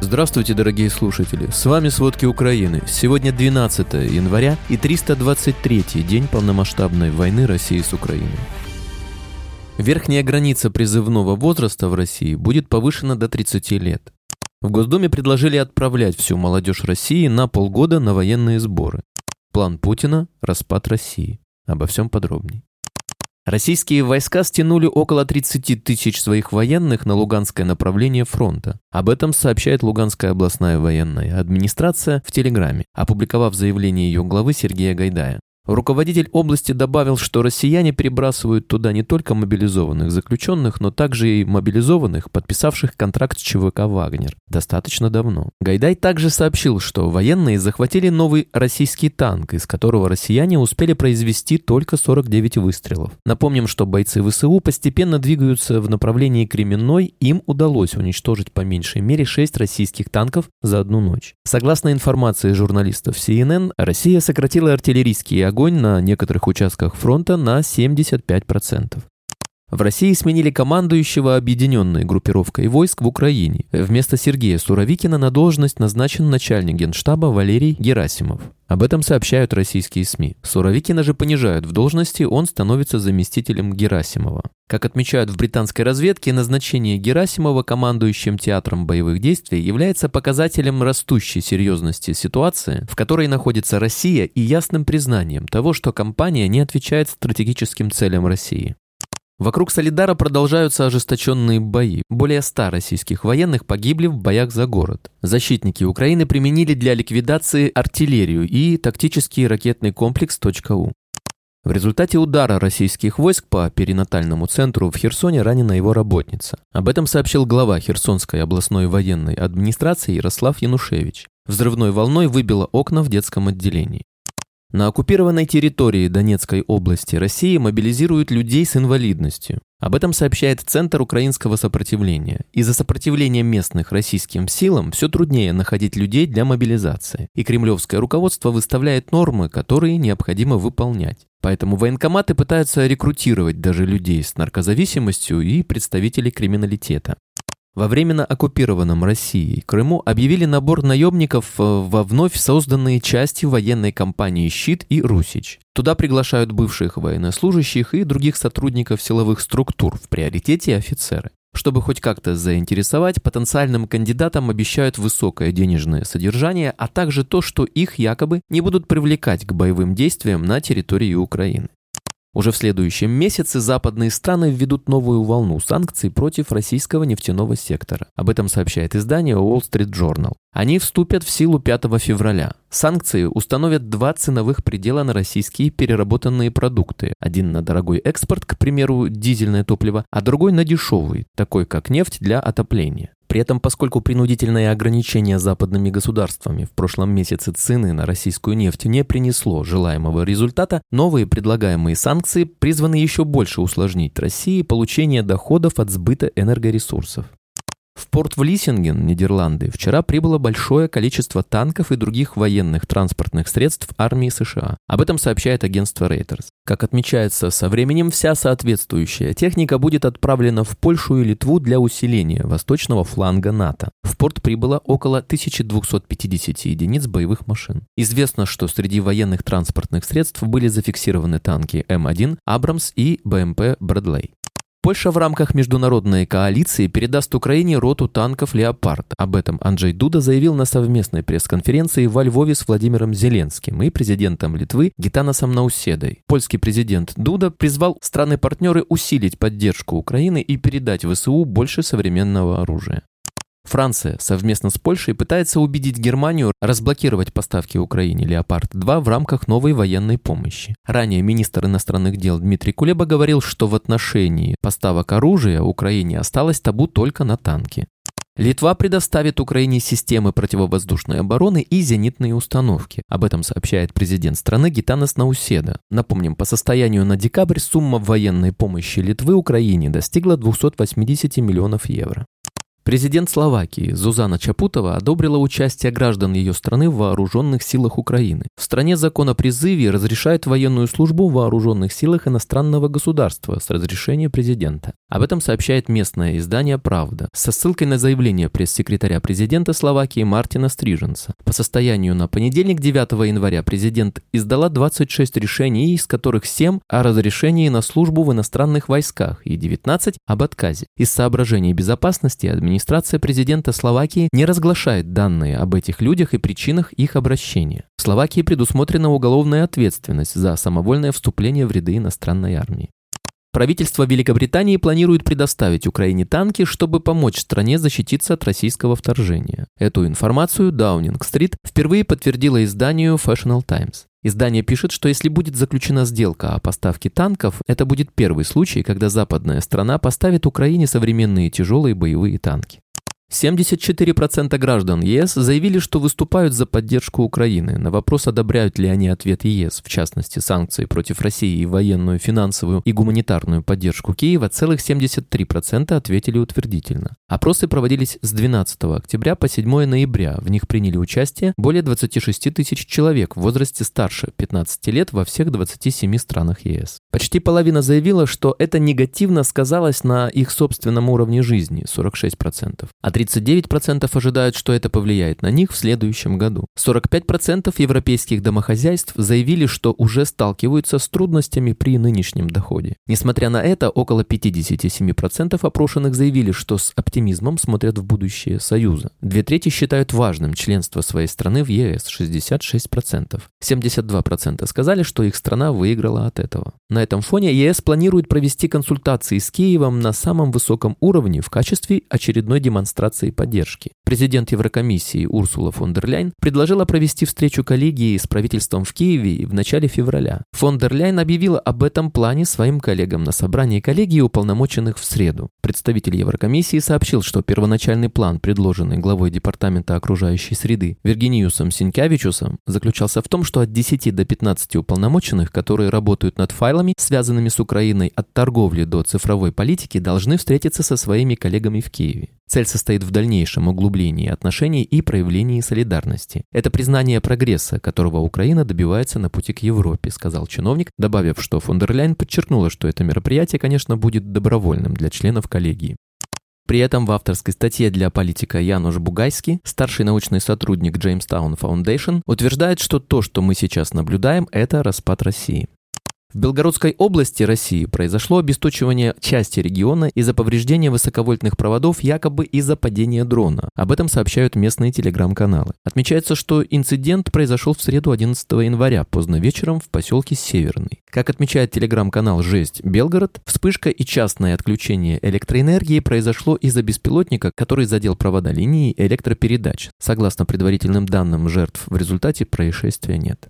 Здравствуйте, дорогие слушатели! С вами «Сводки Украины». Сегодня 12 января и 323 день полномасштабной войны России с Украиной. Верхняя граница призывного возраста в России будет повышена до 30 лет. В Госдуме предложили отправлять всю молодежь России на полгода на военные сборы. План Путина – распад России. Обо всем подробней. Российские войска стянули около 30 тысяч своих военных на Луганское направление фронта. Об этом сообщает Луганская областная военная администрация в Телеграме, опубликовав заявление ее главы Сергея Гайдая. Руководитель области добавил, что россияне перебрасывают туда не только мобилизованных заключенных, но также и мобилизованных, подписавших контракт с ЧВК «Вагнер» достаточно давно. Гайдай также сообщил, что военные захватили новый российский танк, из которого россияне успели произвести только 49 выстрелов. Напомним, что бойцы ВСУ постепенно двигаются в направлении Кременной, им удалось уничтожить по меньшей мере 6 российских танков за одну ночь. Согласно информации журналистов CNN, Россия сократила артиллерийские огонь огонь на некоторых участках фронта на 75%. В России сменили командующего объединенной группировкой войск в Украине. Вместо Сергея Суровикина на должность назначен начальник генштаба Валерий Герасимов. Об этом сообщают российские СМИ. Суровикина же понижают в должности, он становится заместителем Герасимова. Как отмечают в британской разведке, назначение Герасимова командующим театром боевых действий является показателем растущей серьезности ситуации, в которой находится Россия и ясным признанием того, что компания не отвечает стратегическим целям России. Вокруг Солидара продолжаются ожесточенные бои. Более ста российских военных погибли в боях за город. Защитники Украины применили для ликвидации артиллерию и тактический ракетный комплекс .у. В результате удара российских войск по перинатальному центру в Херсоне ранена его работница. Об этом сообщил глава Херсонской областной военной администрации Ярослав Янушевич. Взрывной волной выбило окна в детском отделении. На оккупированной территории Донецкой области России мобилизируют людей с инвалидностью. Об этом сообщает Центр украинского сопротивления. Из-за сопротивления местных российским силам все труднее находить людей для мобилизации. И кремлевское руководство выставляет нормы, которые необходимо выполнять. Поэтому военкоматы пытаются рекрутировать даже людей с наркозависимостью и представителей криминалитета. Во временно оккупированном Россией Крыму объявили набор наемников э, во вновь созданные части военной компании «Щит» и «Русич». Туда приглашают бывших военнослужащих и других сотрудников силовых структур, в приоритете офицеры. Чтобы хоть как-то заинтересовать, потенциальным кандидатам обещают высокое денежное содержание, а также то, что их якобы не будут привлекать к боевым действиям на территории Украины. Уже в следующем месяце западные страны введут новую волну санкций против российского нефтяного сектора. Об этом сообщает издание Wall Street Journal. Они вступят в силу 5 февраля. Санкции установят два ценовых предела на российские переработанные продукты. Один на дорогой экспорт, к примеру, дизельное топливо, а другой на дешевый, такой как нефть для отопления. При этом, поскольку принудительное ограничение западными государствами в прошлом месяце цены на российскую нефть не принесло желаемого результата, новые предлагаемые санкции призваны еще больше усложнить России получение доходов от сбыта энергоресурсов. В порт в Лиссинген, Нидерланды, вчера прибыло большое количество танков и других военных транспортных средств армии США. Об этом сообщает агентство Reuters. Как отмечается, со временем вся соответствующая техника будет отправлена в Польшу и Литву для усиления восточного фланга НАТО. В порт прибыло около 1250 единиц боевых машин. Известно, что среди военных транспортных средств были зафиксированы танки М1, Абрамс и БМП Брэдлей. Польша в рамках международной коалиции передаст Украине роту танков «Леопард». Об этом Анджей Дуда заявил на совместной пресс-конференции во Львове с Владимиром Зеленским и президентом Литвы Гитанасом Науседой. Польский президент Дуда призвал страны-партнеры усилить поддержку Украины и передать ВСУ больше современного оружия. Франция совместно с Польшей пытается убедить Германию разблокировать поставки Украине «Леопард-2» в рамках новой военной помощи. Ранее министр иностранных дел Дмитрий Кулеба говорил, что в отношении поставок оружия Украине осталось табу только на танки. Литва предоставит Украине системы противовоздушной обороны и зенитные установки. Об этом сообщает президент страны Гитанас Науседа. Напомним, по состоянию на декабрь сумма военной помощи Литвы Украине достигла 280 миллионов евро. Президент Словакии Зузана Чапутова одобрила участие граждан ее страны в вооруженных силах Украины. В стране закон о призыве разрешает военную службу в вооруженных силах иностранного государства с разрешения президента. Об этом сообщает местное издание «Правда» со ссылкой на заявление пресс-секретаря президента Словакии Мартина Стриженса. По состоянию на понедельник 9 января президент издала 26 решений, из которых 7 о разрешении на службу в иностранных войсках и 19 об отказе. Из соображений безопасности администрации администрация президента Словакии не разглашает данные об этих людях и причинах их обращения. В Словакии предусмотрена уголовная ответственность за самовольное вступление в ряды иностранной армии. Правительство Великобритании планирует предоставить Украине танки, чтобы помочь стране защититься от российского вторжения. Эту информацию Даунинг-стрит впервые подтвердила изданию Fashional Times. Издание пишет, что если будет заключена сделка о поставке танков, это будет первый случай, когда западная страна поставит Украине современные тяжелые боевые танки. 74% граждан ЕС заявили, что выступают за поддержку Украины. На вопрос, одобряют ли они ответ ЕС, в частности, санкции против России и военную, финансовую и гуманитарную поддержку Киева, целых 73% ответили утвердительно. Опросы проводились с 12 октября по 7 ноября. В них приняли участие более 26 тысяч человек в возрасте старше 15 лет во всех 27 странах ЕС. Почти половина заявила, что это негативно сказалось на их собственном уровне жизни – 46%. А 39% ожидают, что это повлияет на них в следующем году. 45% европейских домохозяйств заявили, что уже сталкиваются с трудностями при нынешнем доходе. Несмотря на это, около 57% опрошенных заявили, что с оптимизмом смотрят в будущее Союза. Две трети считают важным членство своей страны в ЕС – 66%. 72% сказали, что их страна выиграла от этого. На этом фоне ЕС планирует провести консультации с Киевом на самом высоком уровне в качестве очередной демонстрации демонстрации поддержки. Президент Еврокомиссии Урсула фон дер Ляйн предложила провести встречу коллегии с правительством в Киеве в начале февраля. Фон дер Ляйн объявила об этом плане своим коллегам на собрании коллегии уполномоченных в среду. Представитель Еврокомиссии сообщил, что первоначальный план, предложенный главой Департамента окружающей среды Виргиниусом Синькявичусом, заключался в том, что от 10 до 15 уполномоченных, которые работают над файлами, связанными с Украиной от торговли до цифровой политики, должны встретиться со своими коллегами в Киеве. Цель состоит в дальнейшем углублении отношений и проявлении солидарности. Это признание прогресса, которого Украина добивается на пути к Европе, сказал чиновник, добавив, что фон дер Ляйн подчеркнула, что это мероприятие, конечно, будет добровольным для членов коллегии. При этом в авторской статье для политика Януш Бугайский, старший научный сотрудник Jamestown Foundation, утверждает, что то, что мы сейчас наблюдаем, это распад России. В Белгородской области России произошло обесточивание части региона из-за повреждения высоковольтных проводов якобы из-за падения дрона. Об этом сообщают местные телеграм-каналы. Отмечается, что инцидент произошел в среду 11 января поздно вечером в поселке Северный. Как отмечает телеграм-канал «Жесть Белгород», вспышка и частное отключение электроэнергии произошло из-за беспилотника, который задел провода линии электропередач. Согласно предварительным данным, жертв в результате происшествия нет.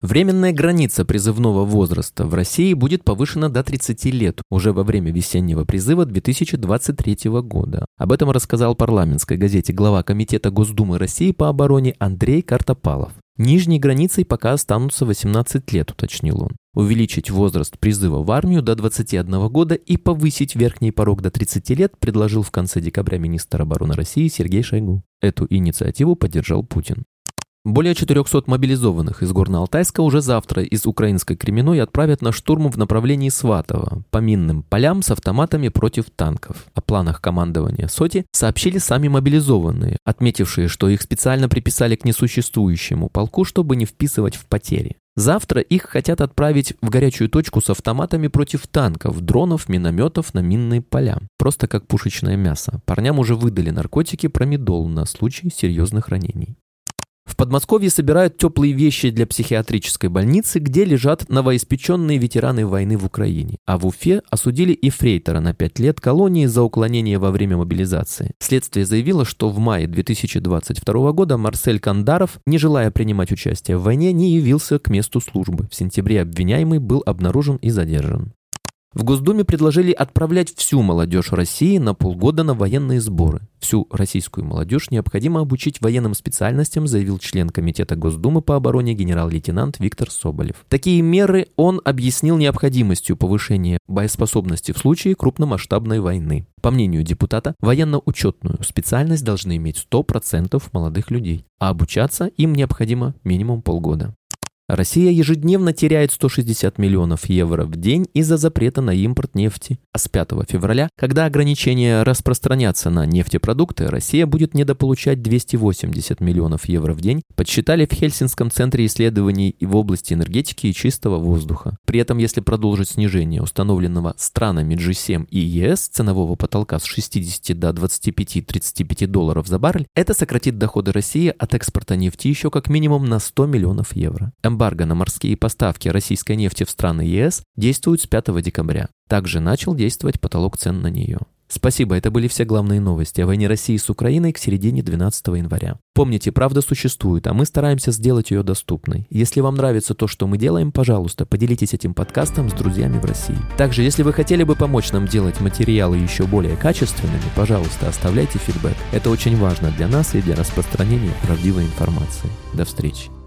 Временная граница призывного возраста в России будет повышена до 30 лет уже во время весеннего призыва 2023 года. Об этом рассказал парламентской газете глава Комитета Госдумы России по обороне Андрей Картопалов. Нижней границей пока останутся 18 лет, уточнил он. Увеличить возраст призыва в армию до 21 года и повысить верхний порог до 30 лет предложил в конце декабря министр обороны России Сергей Шойгу. Эту инициативу поддержал Путин. Более 400 мобилизованных из Горно-Алтайска уже завтра из украинской Кременной отправят на штурм в направлении Сватова по минным полям с автоматами против танков. О планах командования СОТИ сообщили сами мобилизованные, отметившие, что их специально приписали к несуществующему полку, чтобы не вписывать в потери. Завтра их хотят отправить в горячую точку с автоматами против танков, дронов, минометов на минные поля. Просто как пушечное мясо. Парням уже выдали наркотики промедол на случай серьезных ранений. В Подмосковье собирают теплые вещи для психиатрической больницы, где лежат новоиспеченные ветераны войны в Украине. А в Уфе осудили и Фрейтера на 5 лет колонии за уклонение во время мобилизации. Следствие заявило, что в мае 2022 года Марсель Кандаров, не желая принимать участие в войне, не явился к месту службы. В сентябре обвиняемый был обнаружен и задержан. В Госдуме предложили отправлять всю молодежь России на полгода на военные сборы. Всю российскую молодежь необходимо обучить военным специальностям, заявил член Комитета Госдумы по обороне генерал-лейтенант Виктор Соболев. Такие меры он объяснил необходимостью повышения боеспособности в случае крупномасштабной войны. По мнению депутата, военно-учетную специальность должны иметь 100% молодых людей, а обучаться им необходимо минимум полгода. Россия ежедневно теряет 160 миллионов евро в день из-за запрета на импорт нефти. А с 5 февраля, когда ограничения распространятся на нефтепродукты, Россия будет недополучать 280 миллионов евро в день, подсчитали в Хельсинском центре исследований в области энергетики и чистого воздуха. При этом, если продолжить снижение установленного странами G7 и ЕС ценового потолка с 60 до 25-35 долларов за баррель, это сократит доходы России от экспорта нефти еще как минимум на 100 миллионов евро эмбарго на морские поставки российской нефти в страны ЕС действует с 5 декабря. Также начал действовать потолок цен на нее. Спасибо, это были все главные новости о войне России с Украиной к середине 12 января. Помните, правда существует, а мы стараемся сделать ее доступной. Если вам нравится то, что мы делаем, пожалуйста, поделитесь этим подкастом с друзьями в России. Также, если вы хотели бы помочь нам делать материалы еще более качественными, пожалуйста, оставляйте фидбэк. Это очень важно для нас и для распространения правдивой информации. До встречи.